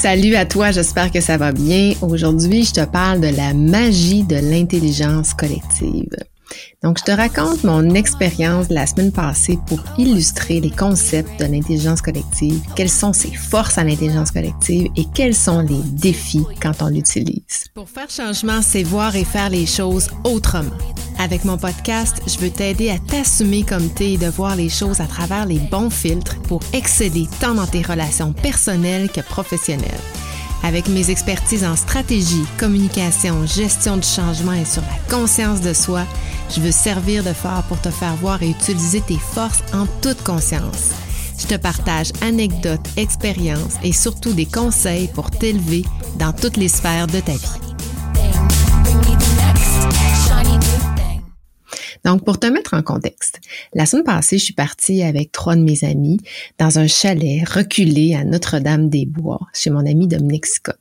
Salut à toi, j'espère que ça va bien. Aujourd'hui, je te parle de la magie de l'intelligence collective. Donc, je te raconte mon expérience de la semaine passée pour illustrer les concepts de l'intelligence collective, quelles sont ses forces à l'intelligence collective et quels sont les défis quand on l'utilise. Pour faire changement, c'est voir et faire les choses autrement. Avec mon podcast, je veux t'aider à t'assumer comme t'es et de voir les choses à travers les bons filtres pour exceller tant dans tes relations personnelles que professionnelles. Avec mes expertises en stratégie, communication, gestion du changement et sur la conscience de soi, je veux servir de phare pour te faire voir et utiliser tes forces en toute conscience. Je te partage anecdotes, expériences et surtout des conseils pour t'élever dans toutes les sphères de ta vie. Donc, pour te mettre en contexte, la semaine passée, je suis partie avec trois de mes amis dans un chalet reculé à Notre-Dame-des-Bois chez mon ami Dominique Scott.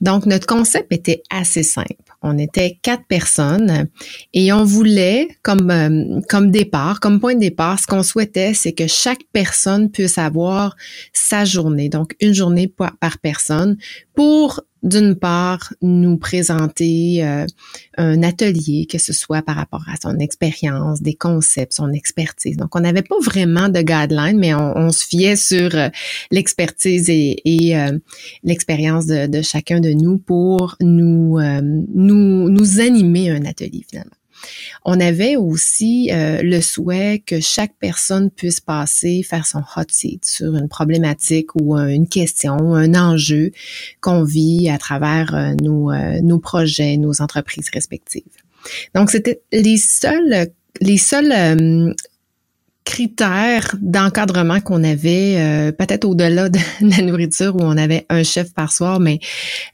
Donc, notre concept était assez simple. On était quatre personnes et on voulait, comme, euh, comme départ, comme point de départ, ce qu'on souhaitait, c'est que chaque personne puisse avoir sa journée, donc une journée par personne, pour d'une part, nous présenter euh, un atelier, que ce soit par rapport à son expérience, des concepts, son expertise. Donc, on n'avait pas vraiment de guidelines, mais on, se fiait sur euh, l'expertise et, euh, l'expérience de, chacun de nous pour nous, nous, nous animer un atelier finalement. On avait aussi euh, le souhait que chaque personne puisse passer, faire son hot seat sur une problématique ou une question, un enjeu qu'on vit à travers euh, nos, euh, nos projets, nos entreprises respectives. Donc, c'était les seuls les seuls critères d'encadrement qu'on avait, euh, peut-être au-delà de la nourriture où on avait un chef par soir, mais,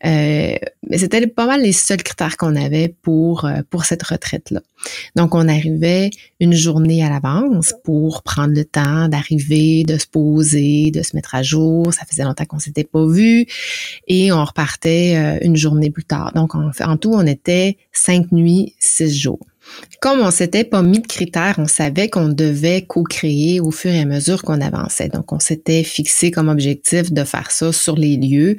euh, c'était pas mal les seuls critères qu'on avait pour euh, pour cette retraite-là. Donc, on arrivait une journée à l'avance pour prendre le temps d'arriver, de se poser, de se mettre à jour. Ça faisait longtemps qu'on s'était pas vu et on repartait une journée plus tard. Donc, en, en tout, on était cinq nuits, six jours. Comme on s'était pas mis de critères, on savait qu'on devait co-créer au fur et à mesure qu'on avançait. Donc, on s'était fixé comme objectif de faire ça sur les lieux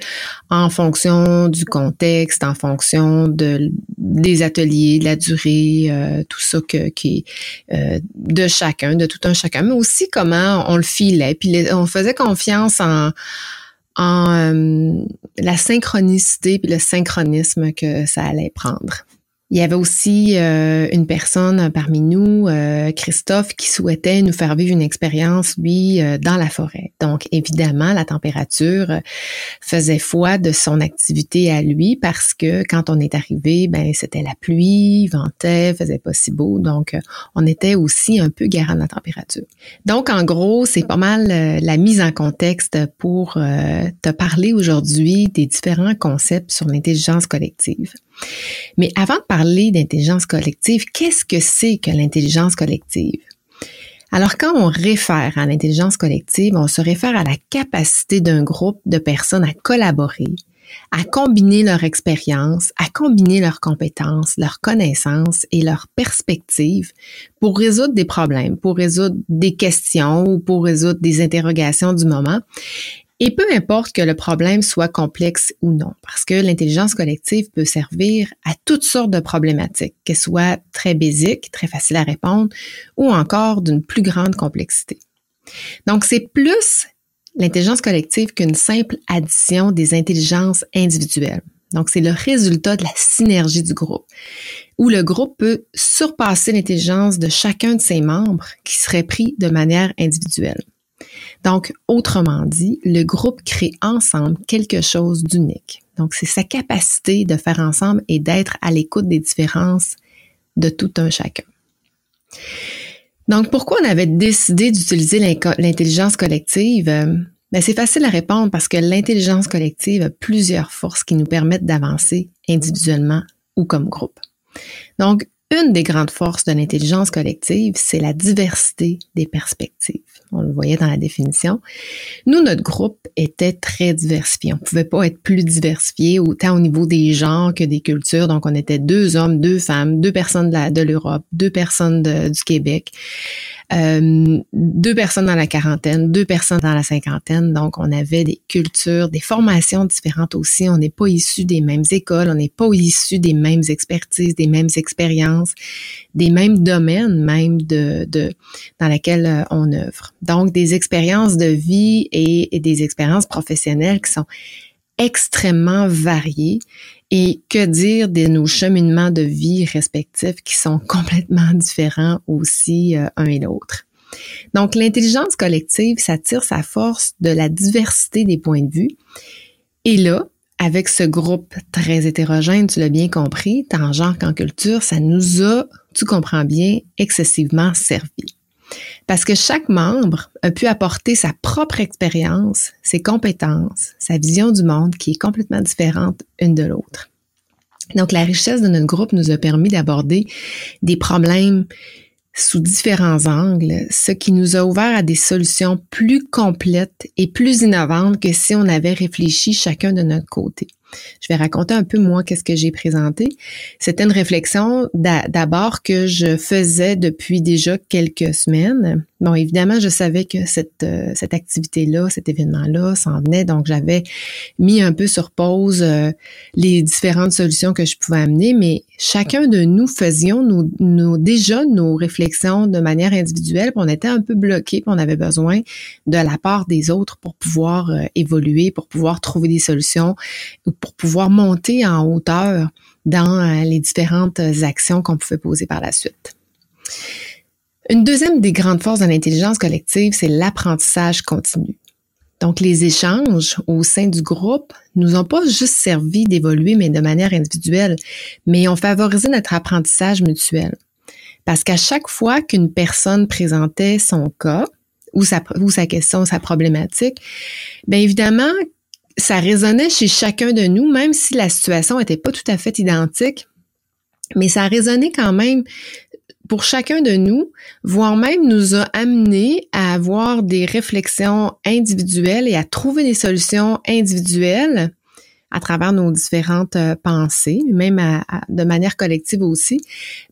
en fonction du contexte, en fonction de, des ateliers, de la durée, euh, tout ça que, qui euh, de chacun, de tout un chacun, mais aussi comment on le filait. Puis on faisait confiance en en euh, la synchronicité puis le synchronisme que ça allait prendre. Il y avait aussi euh, une personne parmi nous, euh, Christophe, qui souhaitait nous faire vivre une expérience, lui, euh, dans la forêt. Donc, évidemment, la température faisait foi de son activité à lui parce que quand on est arrivé, ben c'était la pluie, ventait, faisait pas si beau. Donc, on était aussi un peu garant de la température. Donc, en gros, c'est pas mal la mise en contexte pour te parler aujourd'hui des différents concepts sur l'intelligence collective. Mais avant de parler d'intelligence collective, qu'est-ce que c'est que l'intelligence collective? Alors, quand on réfère à l'intelligence collective, on se réfère à la capacité d'un groupe de personnes à collaborer, à combiner leur expérience, à combiner leurs compétences, leurs connaissances et leurs perspectives pour résoudre des problèmes, pour résoudre des questions ou pour résoudre des interrogations du moment et peu importe que le problème soit complexe ou non, parce que l'intelligence collective peut servir à toutes sortes de problématiques, qu'elles soient très basiques, très faciles à répondre, ou encore d'une plus grande complexité. Donc, c'est plus l'intelligence collective qu'une simple addition des intelligences individuelles. Donc, c'est le résultat de la synergie du groupe, où le groupe peut surpasser l'intelligence de chacun de ses membres qui serait pris de manière individuelle. Donc, autrement dit, le groupe crée ensemble quelque chose d'unique. Donc, c'est sa capacité de faire ensemble et d'être à l'écoute des différences de tout un chacun. Donc, pourquoi on avait décidé d'utiliser l'intelligence collective? Ben, c'est facile à répondre parce que l'intelligence collective a plusieurs forces qui nous permettent d'avancer individuellement ou comme groupe. Donc, une des grandes forces de l'intelligence collective, c'est la diversité des perspectives. On le voyait dans la définition. Nous, notre groupe était très diversifié. On pouvait pas être plus diversifié autant au niveau des genres que des cultures. Donc, on était deux hommes, deux femmes, deux personnes de l'Europe, deux personnes du Québec. Euh, deux personnes dans la quarantaine, deux personnes dans la cinquantaine. Donc, on avait des cultures, des formations différentes aussi. On n'est pas issus des mêmes écoles, on n'est pas issus des mêmes expertises, des mêmes expériences, des mêmes domaines même de, de dans lesquels euh, on œuvre. Donc, des expériences de vie et, des expériences professionnelles qui sont extrêmement variées et que dire de nos cheminements de vie respectifs qui sont complètement différents aussi euh, un et l'autre. Donc, l'intelligence collective, ça tire sa force de la diversité des points de vue. Et là, avec ce groupe très hétérogène, tu l'as bien compris, tant genre qu'en culture, ça nous a, tu comprends bien, excessivement servi. Parce que chaque membre a pu apporter sa propre expérience, ses compétences, sa vision du monde qui est complètement différente une de l'autre. Donc, la richesse de notre groupe nous a permis d'aborder des problèmes sous différents angles, ce qui nous a ouvert à des solutions plus complètes et plus innovantes que si on avait réfléchi chacun de notre côté. Je vais raconter un peu moi qu'est-ce que j'ai présenté. C'était une réflexion d'abord que je faisais depuis déjà quelques semaines. Bon, évidemment, je savais que cette, euh, cette activité-là, cet événement-là s'en venait, donc j'avais mis un peu sur pause euh, les différentes solutions que je pouvais amener, mais chacun de nous faisions nos, nos, déjà nos réflexions de manière individuelle, puis on était un peu bloqué, on avait besoin de la part des autres pour pouvoir euh, évoluer, pour pouvoir trouver des solutions, pour pouvoir monter en hauteur dans euh, les différentes actions qu'on pouvait poser par la suite. Une deuxième des grandes forces de l'intelligence collective, c'est l'apprentissage continu. Donc, les échanges au sein du groupe nous ont pas juste servi d'évoluer, mais de manière individuelle, mais ont favorisé notre apprentissage mutuel. Parce qu'à chaque fois qu'une personne présentait son cas, ou sa, ou sa question, sa problématique, bien évidemment, ça résonnait chez chacun de nous, même si la situation n'était pas tout à fait identique, mais ça résonnait quand même pour chacun de nous, voire même nous a amené à avoir des réflexions individuelles et à trouver des solutions individuelles à travers nos différentes euh, pensées, même de manière collective aussi,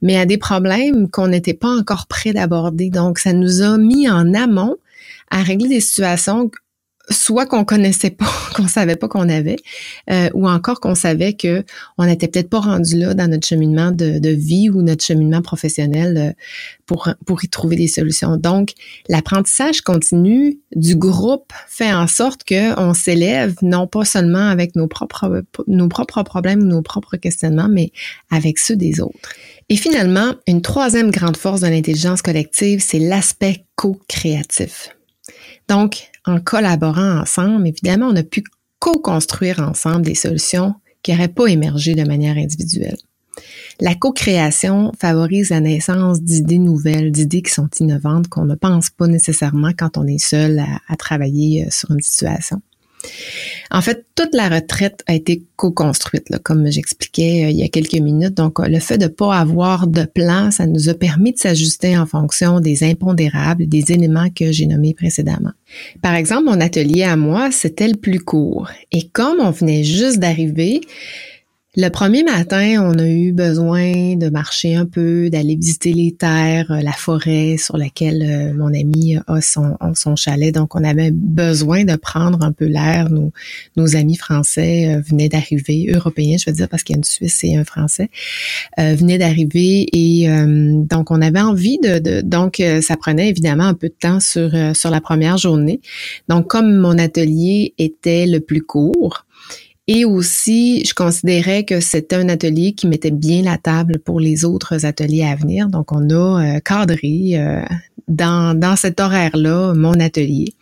mais à des problèmes qu'on n'était pas encore prêt d'aborder. Donc, ça nous a mis en amont à régler des situations soit qu'on connaissait pas, qu'on savait pas qu'on avait, euh, ou encore qu'on savait que on n'était peut-être pas rendu là dans notre cheminement de, de vie ou notre cheminement professionnel euh, pour pour y trouver des solutions. Donc, l'apprentissage continu du groupe fait en sorte que on s'élève non pas seulement avec nos propres nos propres problèmes ou nos propres questionnements, mais avec ceux des autres. Et finalement, une troisième grande force de l'intelligence collective, c'est l'aspect co-créatif. Donc, en collaborant ensemble, évidemment, on a pu co-construire ensemble des solutions qui n'auraient pas émergé de manière individuelle. La co-création favorise la naissance d'idées nouvelles, d'idées qui sont innovantes, qu'on ne pense pas nécessairement quand on est seul à, à travailler euh, sur une situation. En fait, toute la retraite a été co-construite, comme j'expliquais euh, il y a quelques minutes. Donc, le fait de ne pas avoir de plan, ça nous a permis de s'ajuster en fonction des impondérables, des éléments que j'ai nommés précédemment. Par exemple, mon atelier à moi, c'était le plus court. Et comme on venait juste d'arriver, le premier matin, on a eu besoin de marcher un peu, d'aller visiter les terres, euh, la forêt sur laquelle euh, mon ami a son, son chalet. Donc, on avait besoin de prendre un peu l'air. Nos, nos amis français euh, venaient d'arriver, européens, je veux dire, parce qu'il y a une Suisse et un Français, venaient d'arriver. Et donc, on avait envie de, de, Donc, ça prenait évidemment un peu de temps sur, sur la première journée. Donc, comme mon atelier était le plus court, et aussi, je considérais que c'était un atelier qui mettait bien la table pour les autres ateliers à venir. Donc, on a euh, cadré euh, dans, dans cet horaire-là mon atelier.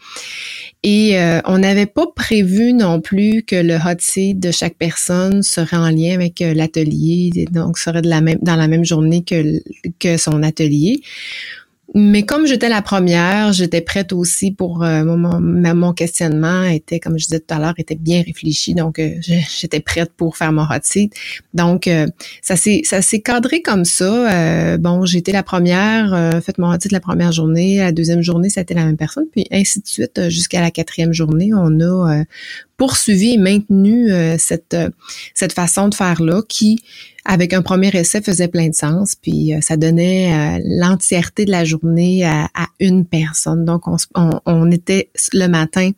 Et euh, on n'avait pas prévu non plus que le hot seat de chaque personne serait en lien avec l'atelier, donc serait dans la même journée que, que son atelier. Mais comme j'étais la première, j'étais prête aussi pour euh, mon, mon, questionnement était, comme je disais tout à l'heure, était bien réfléchi, donc euh, j'étais prête pour faire mon hot seat. Donc euh, ça s'est ça s'est cadré comme ça. bon, j'étais la première, fait mon hot seat la première journée, la deuxième journée c'était la même personne, puis ainsi de suite jusqu'à la quatrième journée, on a poursuivi et maintenu cette cette façon de faire là qui avec un premier essai faisait plein de sens, puis euh, ça donnait euh, l'entièreté de la journée à, une personne. Donc, on, on, était le matin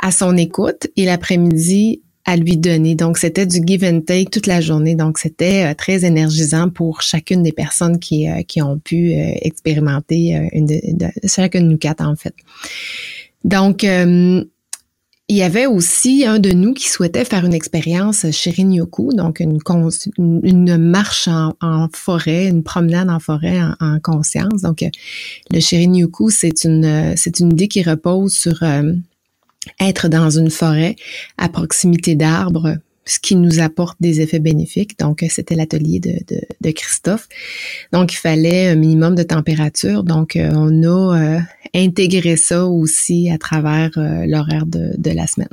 à son écoute et l'après-midi à lui donner. Donc, c'était du give and take toute la journée. Donc, c'était euh, très énergisant pour chacune des personnes qui, qui ont pu expérimenter une de, chacune de nous quatre, en fait. Donc, il y avait aussi un de nous qui souhaitait faire une expérience Shirin-yoku, donc une, marche en, forêt, une promenade en forêt en, conscience. Donc, le Shirin-yoku, c'est une, c'est une idée qui repose sur euh, être dans une forêt à proximité d'arbres ce qui nous apporte des effets bénéfiques. Donc, c'était l'atelier de, Christophe. Donc, il fallait un minimum de température. Donc, euh, on a euh, intégré ça aussi à travers euh, l'horaire de la semaine.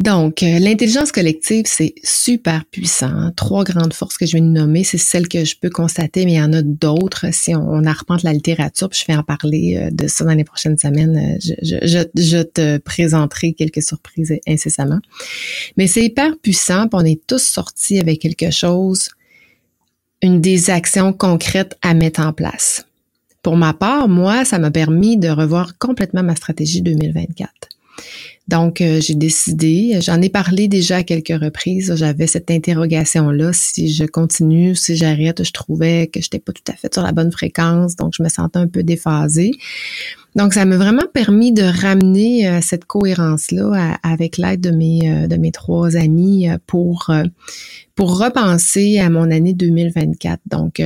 Donc, euh, l'intelligence collective, c'est super puissant. Trois grandes forces que je vais nommer, c'est celles que je peux constater, mais il y en a d'autres. Si on, arpente la littérature, puis je vais en parler euh, de ça dans les prochaines semaines, euh, je, te présenterai quelques surprises incessamment. Mais c'est hyper puissant, puis on est tous sortis avec quelque chose, une des actions concrètes à mettre en place. Pour ma part, moi, ça m'a permis de revoir complètement ma stratégie 2024. Donc, euh, j'ai décidé, j'en ai parlé déjà à quelques reprises, j'avais cette interrogation-là, si je continue, si j'arrête, je trouvais que je n'étais pas tout à fait sur la bonne fréquence, donc je me sentais un peu déphasée. Donc, ça m'a vraiment permis de ramener euh, cette cohérence-là avec l'aide de mes, euh, trois amis pour repenser à mon année 2024. Donc,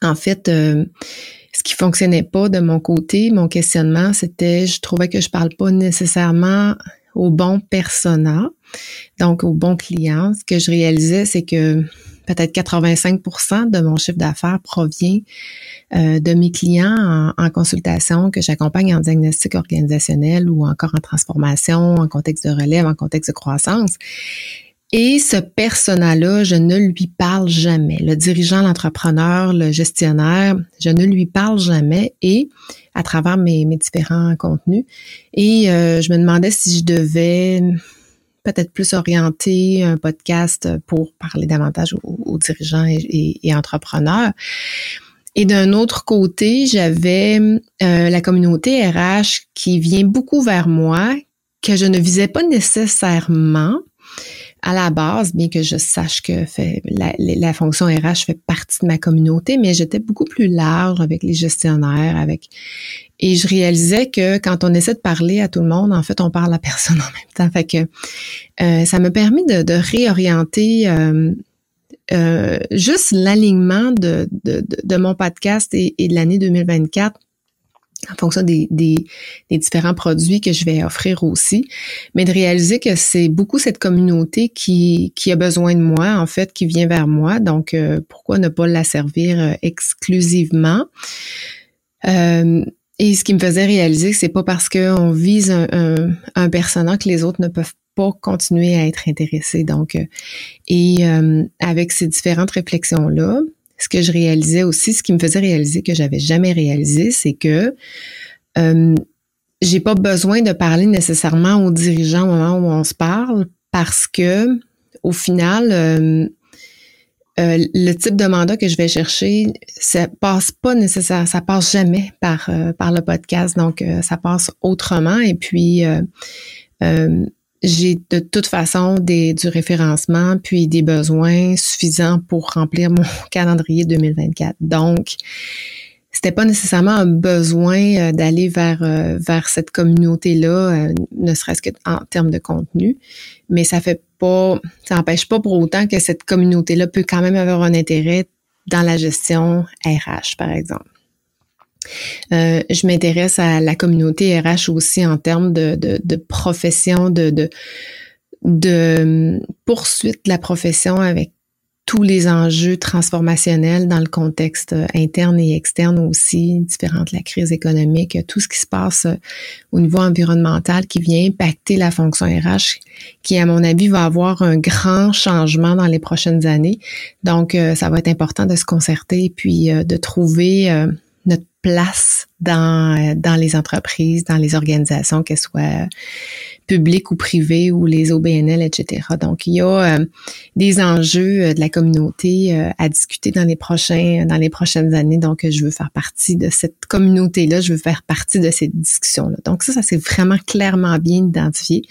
en fait, ce qui fonctionnait pas de mon côté, mon questionnement, c'était, je trouvais que je parle pas nécessairement au bon persona, donc au bon client. Ce que je réalisais, c'est que peut-être 85% de mon chiffre d'affaires provient euh, de mes clients en, consultation que j'accompagne en diagnostic organisationnel ou encore en transformation, en contexte de relève, en contexte de croissance. Et ce persona-là, je ne lui parle jamais. Le dirigeant, l'entrepreneur, le gestionnaire, je ne lui parle jamais et à travers mes, différents contenus. Et euh, je me demandais si je devais peut-être plus orienter un podcast pour parler davantage aux, dirigeants et, entrepreneurs. Et d'un autre côté, j'avais euh, la communauté RH qui vient beaucoup vers moi, que je ne visais pas nécessairement, à la base, bien que je sache que la, fonction RH fait partie de ma communauté, mais j'étais beaucoup plus large avec les gestionnaires, avec et je réalisais que quand on essaie de parler à tout le monde, en fait, on parle à personne en même temps. Fait que euh, ça m'a permis de, réorienter euh, euh, juste l'alignement de, de, mon podcast et de l'année 2024 en fonction des, des, différents produits que je vais offrir aussi, mais de réaliser que c'est beaucoup cette communauté qui, qui a besoin de moi, en fait, qui vient vers moi. Donc, euh, pourquoi ne pas la servir euh, exclusivement? Euh, et ce qui me faisait réaliser que c'est pas parce qu'on vise un, un, un que les autres ne peuvent pas continuer à être intéressés. Donc, et avec ces différentes réflexions-là, ce que je réalisais aussi, ce qui me faisait réaliser que j'avais jamais réalisé, c'est que euh, j'ai pas besoin de parler nécessairement aux dirigeants au moment où on se parle parce que au final, euh, euh, le type de mandat que je vais chercher, ça passe pas nécessairement, ça passe jamais par euh, par le podcast, donc ça passe autrement. Et puis j'ai de toute façon des, du référencement puis des besoins suffisants pour remplir mon calendrier 2024. Donc, c'était pas nécessairement un besoin euh, d'aller vers euh, vers cette communauté là, euh, ne serait-ce que en termes de contenu, mais ça fait pas, ça n'empêche pas pour autant que cette communauté là peut quand même avoir un intérêt dans la gestion RH par exemple. Euh, je m'intéresse à la communauté RH aussi en termes de, de, de profession, de, de, de poursuite de la profession avec tous les enjeux transformationnels dans le contexte euh, interne et externe aussi, différente la crise économique, tout ce qui se passe euh, au niveau environnemental qui vient impacter la fonction RH, qui à mon avis va avoir un grand changement dans les prochaines années. Donc, euh, ça va être important de se concerter et puis de trouver notre place dans, dans les entreprises, dans les organisations, qu'elles soient public ou privé ou les OBNL, etc. Donc, il y a euh, des enjeux euh, de la communauté euh, à discuter dans les prochains, dans les prochaines années. Donc, je veux faire partie de cette communauté-là. Je veux faire partie de ces discussions-là. Donc, ça, ça c'est vraiment clairement bien identifié.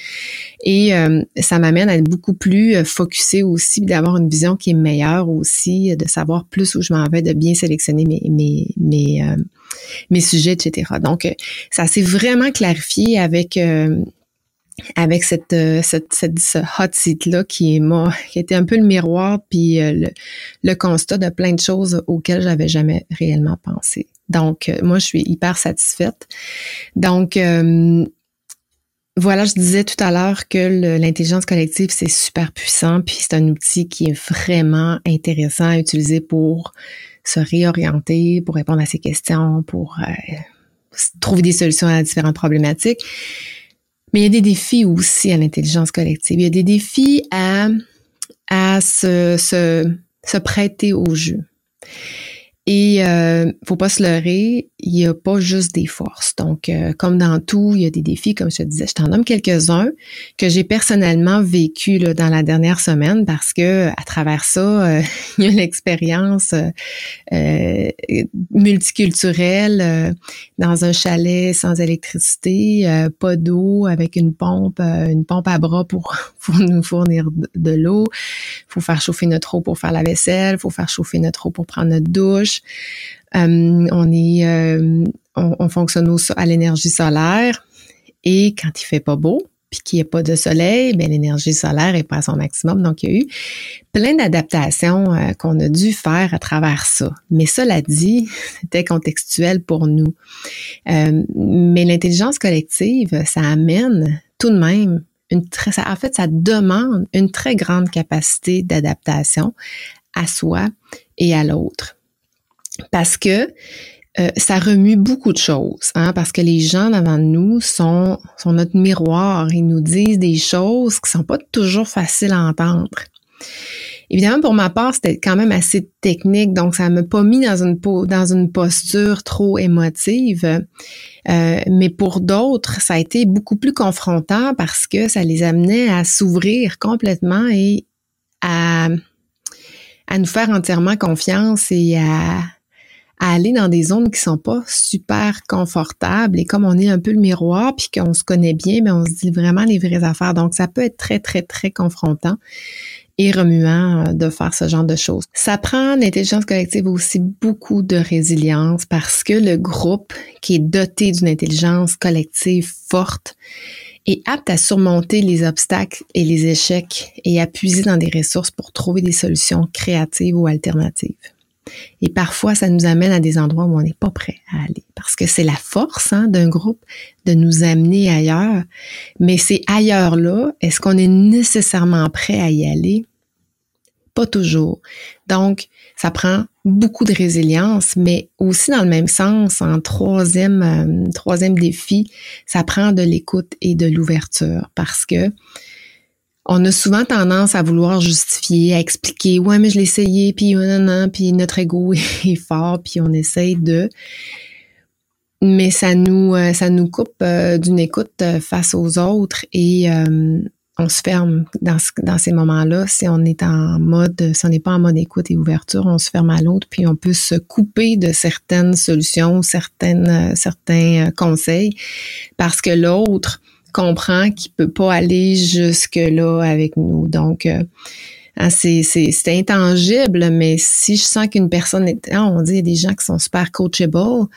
Et ça m'amène à être beaucoup plus focusé aussi, d'avoir une vision qui est meilleure aussi, de savoir plus où je m'en vais, de bien sélectionner mes, mes, mes, mes sujets, etc. Donc, ça s'est vraiment clarifié avec avec cette, euh, cette, cette ce hot seat là qui est moi qui était un peu le miroir puis euh, le, le, constat de plein de choses auxquelles j'avais jamais réellement pensé. Donc euh, moi je suis hyper satisfaite. Donc voilà, je disais tout à l'heure que l'intelligence collective c'est super puissant puis c'est un outil qui est vraiment intéressant à utiliser pour se réorienter, pour répondre à ces questions, pour trouver des solutions à différentes problématiques. Mais il y a des défis aussi à l'intelligence collective. Il y a des défis à, à se, se, se prêter au jeu. Et euh, faut pas se leurrer, il n'y a pas juste des forces. Donc, euh, comme dans tout, il y a des défis, comme je te disais. Je t'en nomme quelques-uns que j'ai personnellement vécu là, dans la dernière semaine parce que à travers ça, euh, il y a l'expérience euh, multiculturelle dans un chalet sans électricité, pas d'eau, avec une pompe, une pompe à bras pour, pour nous fournir de, de l'eau. faut faire chauffer notre eau pour faire la vaisselle, faut faire chauffer notre eau pour prendre notre douche euh, euh, on, fonctionne à l'énergie solaire et quand il fait pas beau, puis qu'il n'y a pas de soleil, ben l'énergie solaire est pas à son maximum. Donc, il y a eu plein d'adaptations euh, qu'on a dû faire à travers ça. Mais cela dit, c'était contextuel pour nous. mais l'intelligence collective, ça amène tout de même en fait, ça demande une très grande capacité d'adaptation à soi et à l'autre parce que euh, ça remue beaucoup de choses, hein, parce que les gens devant nous sont, sont notre miroir. Ils nous disent des choses qui sont pas toujours faciles à entendre. Évidemment, pour ma part, c'était quand même assez technique, donc ça m'a pas mis dans une dans une posture trop émotive. Euh, mais pour d'autres, ça a été beaucoup plus confrontant parce que ça les amenait à s'ouvrir complètement et à, à nous faire entièrement confiance et à, à aller dans des zones qui sont pas super confortables et comme on est un peu le miroir puis qu'on se connaît bien, mais ben, on se dit vraiment les vraies affaires. Donc ça peut être très très très confrontant et remuant euh, de faire ce genre de choses. Ça prend l'intelligence collective aussi beaucoup de résilience parce que le groupe qui est doté d'une intelligence collective forte est apte à surmonter les obstacles et les échecs et à puiser dans des ressources pour trouver des solutions créatives ou alternatives. Et parfois, ça nous amène à des endroits où on n'est pas prêt à aller. Parce que c'est la force hein, d'un groupe de nous amener ailleurs. Mais c'est ailleurs-là, est-ce qu'on est nécessairement prêt à y aller? Pas toujours. Donc, ça prend beaucoup de résilience, mais aussi dans le même sens, en troisième, euh, troisième défi, ça prend de l'écoute et de l'ouverture parce que on a souvent tendance à vouloir justifier, à expliquer, ouais, mais je l'ai essayé, puis non, non, puis notre ego est fort, puis on essaye de. Mais ça nous, euh, ça nous coupe euh, d'une écoute euh, face aux autres et on se ferme dans, dans ces moments-là. Si on est en mode, si on n'est pas en mode écoute et ouverture, on se ferme à l'autre, puis on peut se couper de certaines solutions, certaines, certains conseils, parce que l'autre comprend qu'il peut pas aller jusque là avec nous. Donc euh, hein, c'est c'est intangible, mais si je sens qu'une personne est, hein, on dit il y a des gens qui sont super coachable,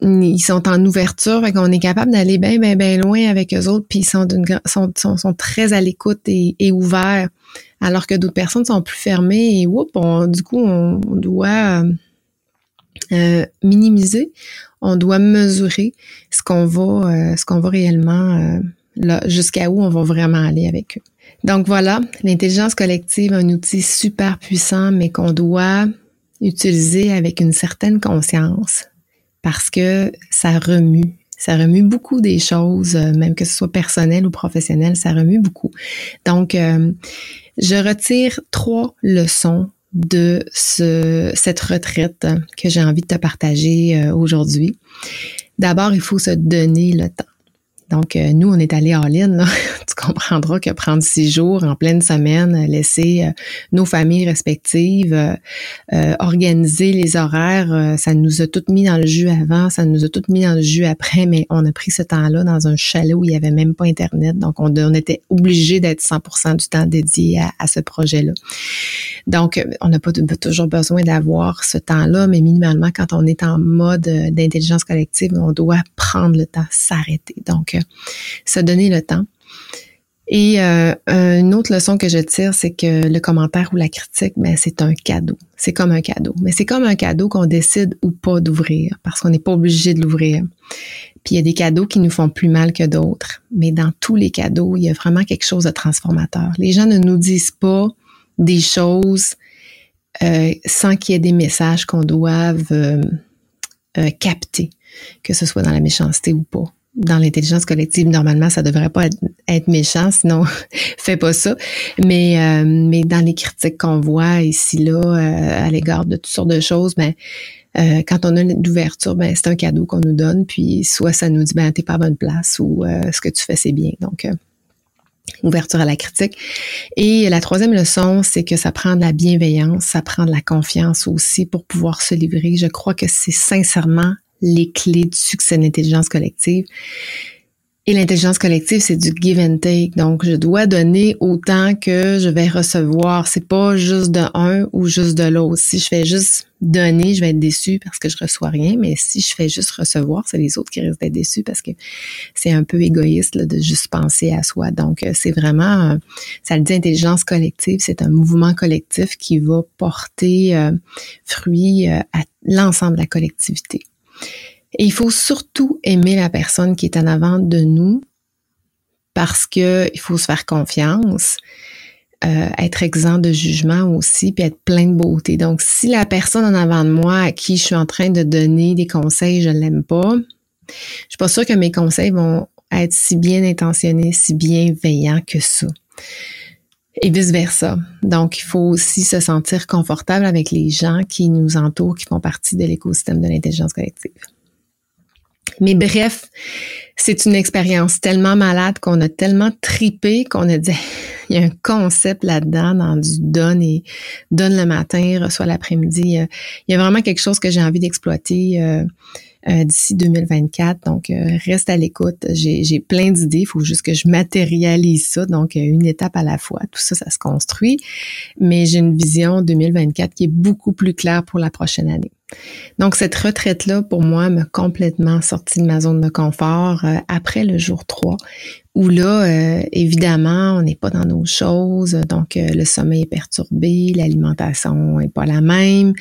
ils sont en ouverture, fait qu'on est capable d'aller bien, bien, bien loin avec eux autres, puis ils sont, sont, sont, très à l'écoute et, et ouverts, alors que d'autres personnes sont plus fermées et oups, du coup, on, doit euh, minimiser on doit mesurer ce qu'on va, euh, ce qu'on va réellement, euh, jusqu'à où on va vraiment aller avec eux. Donc voilà, l'intelligence collective, un outil super puissant, mais qu'on doit utiliser avec une certaine conscience parce que ça remue. Ça remue beaucoup des choses, euh, même que ce soit personnel ou professionnel, ça remue beaucoup. Donc, je retire trois leçons de ce, cette retraite que j'ai envie de te partager euh, aujourd'hui. D'abord, il faut se donner le temps. Donc, euh, nous, on est allé en ligne. tu comprendras que prendre six jours en pleine semaine, laisser euh, nos familles respectives, euh, organiser les horaires, ça nous a tout mis dans le jus avant, ça nous a tout mis dans le jus après, mais on a pris ce temps-là dans un chalet où il n'y avait même pas Internet. Donc, on, était obligé d'être 100% du temps dédié à, à ce projet-là. Donc, on n'a pas, toujours besoin d'avoir ce temps-là, mais minimalement, quand on est en mode d'intelligence collective, on doit prendre le temps, s'arrêter. Donc, se donner le temps. Et euh, une autre leçon que je tire, c'est que le commentaire ou la critique, ben, c'est un cadeau. C'est comme un cadeau. Mais c'est comme un cadeau qu'on décide ou pas d'ouvrir, parce qu'on n'est pas obligé de l'ouvrir. Puis il y a des cadeaux qui nous font plus mal que d'autres. Mais dans tous les cadeaux, il y a vraiment quelque chose de transformateur. Les gens ne nous disent pas des choses euh, sans qu'il y ait des messages qu'on doive euh, capter, que ce soit dans la méchanceté ou pas dans l'intelligence collective, normalement, ça devrait pas être, méchant, sinon fais pas ça. Mais euh, mais dans les critiques qu'on voit ici là euh, à l'égard de toutes sortes de choses, ben euh, quand on a l'ouverture, ben c'est un cadeau qu'on nous donne, puis soit ça nous dit ben t'es pas à bonne place ou ce que tu fais c'est bien. Donc ouverture à la critique. Et la troisième leçon, c'est que ça prend de la bienveillance, ça prend de la confiance aussi pour pouvoir se livrer. Je crois que c'est sincèrement les clés du succès de l'intelligence collective. Et l'intelligence collective, c'est du give and take. Donc, je dois donner autant que je vais recevoir. C'est pas juste de un ou juste de l'autre. Si je fais juste donner, je vais être déçu parce que je reçois rien. Mais si je fais juste recevoir, c'est les autres qui risquent d'être déçus parce que c'est un peu égoïste de juste penser à soi. Donc, euh, c'est vraiment, ça le dit intelligence collective, c'est un mouvement collectif qui va porter euh, fruit euh, à l'ensemble de la collectivité. Et il faut surtout aimer la personne qui est en avant de nous parce que il faut se faire confiance, euh, être exempt de jugement aussi, puis être plein de beauté. Donc, si la personne en avant de moi à qui je suis en train de donner des conseils, je l'aime pas, je suis pas sûre que mes conseils vont être si bien intentionnés, si bienveillants que ça. Et vice-versa. Donc, il faut aussi se sentir confortable avec les gens qui nous entourent, qui font partie de l'écosystème de l'intelligence collective. Mais bref, c'est une expérience tellement malade qu'on a tellement tripé qu'on a dit, il y a un concept là-dedans dans du donne et donne le matin, reçoit l'après-midi. Il y a vraiment quelque chose que j'ai envie d'exploiter. Euh, euh, d'ici 2024. Donc, euh, reste à l'écoute. J'ai plein d'idées. Il faut juste que je matérialise ça. Donc, une étape à la fois. Tout ça, ça se construit. Mais j'ai une vision 2024 qui est beaucoup plus claire pour la prochaine année. Donc, cette retraite-là, pour moi, m'a complètement sorti de ma zone de confort euh, après le jour 3, où là, euh, évidemment, on n'est pas dans nos choses, donc euh, le sommeil est perturbé, l'alimentation est pas la même.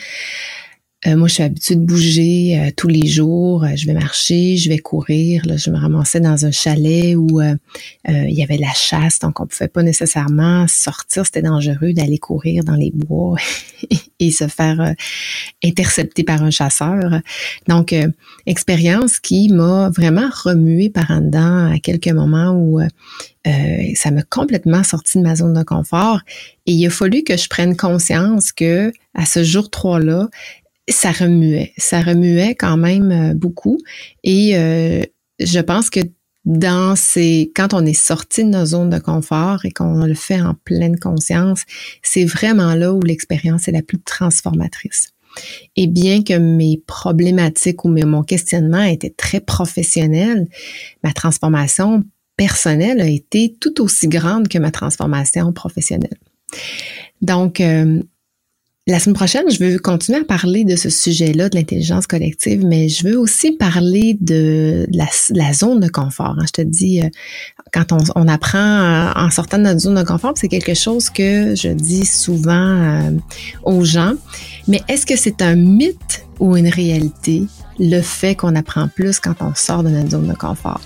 Euh, moi, je suis habituée de bouger euh, tous les jours. Euh, je vais marcher, je vais courir. Là, je me ramassais dans un chalet où il y avait la chasse, donc on pouvait pas nécessairement sortir. C'était dangereux d'aller courir dans les bois et se faire intercepter par un chasseur. Donc, expérience qui m'a vraiment remué par en dedans à quelques moments où ça m'a complètement sorti de ma zone de confort. Et il a fallu que je prenne conscience que à ce jour 3 là, ça remuait. Ça remuait quand même euh, beaucoup. Et euh, je pense que dans ces, quand on est sorti de nos zones de confort et qu'on le fait en pleine conscience, c'est vraiment là où l'expérience est la plus transformatrice. Et bien que mes problématiques ou mon questionnement était très professionnel, ma transformation personnelle a été tout aussi grande que ma transformation professionnelle. Donc, euh, la semaine prochaine, je veux continuer à parler de ce sujet-là, de l'intelligence collective, mais je veux aussi parler de la, zone de confort. Hein. Je te dis, euh, quand on, apprend en sortant de notre zone de confort, c'est quelque chose que je dis souvent euh, aux gens. Mais est-ce que c'est un mythe ou une réalité, le fait qu'on apprend plus quand on sort de notre zone de confort?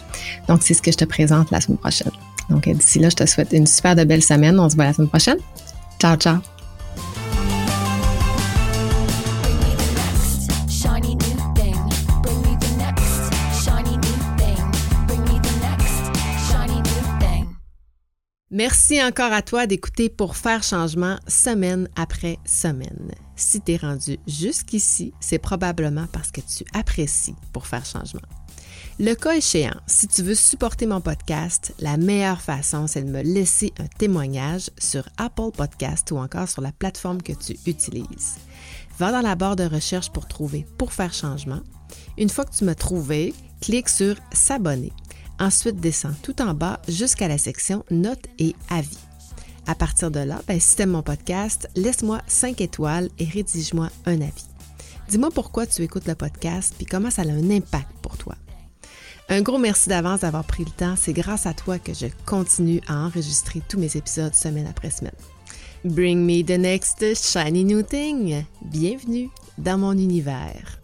Donc, c'est ce que je te présente la semaine prochaine. Donc, d'ici là, je te souhaite une super de belle semaine. On se voit la semaine prochaine. Ciao, ciao. Merci encore à toi d'écouter pour faire changement semaine après semaine. Si tu es rendu jusqu'ici, c'est probablement parce que tu apprécies pour faire changement. Le cas échéant, si tu veux supporter mon podcast, la meilleure façon, c'est de me laisser un témoignage sur Apple Podcast ou encore sur la plateforme que tu utilises. Va dans la barre de recherche pour trouver Pour faire changement. Une fois que tu m'as trouvé, clique sur S'abonner. Ensuite, descends tout en bas jusqu'à la section Notes et avis. À partir de là, ben, si tu mon podcast, laisse-moi 5 étoiles et rédige-moi un avis. Dis-moi pourquoi tu écoutes le podcast puis comment ça a un impact pour toi. Un gros merci d'avance d'avoir pris le temps. C'est grâce à toi que je continue à enregistrer tous mes épisodes semaine après semaine. Bring me the next shiny new thing. Bienvenue dans mon univers.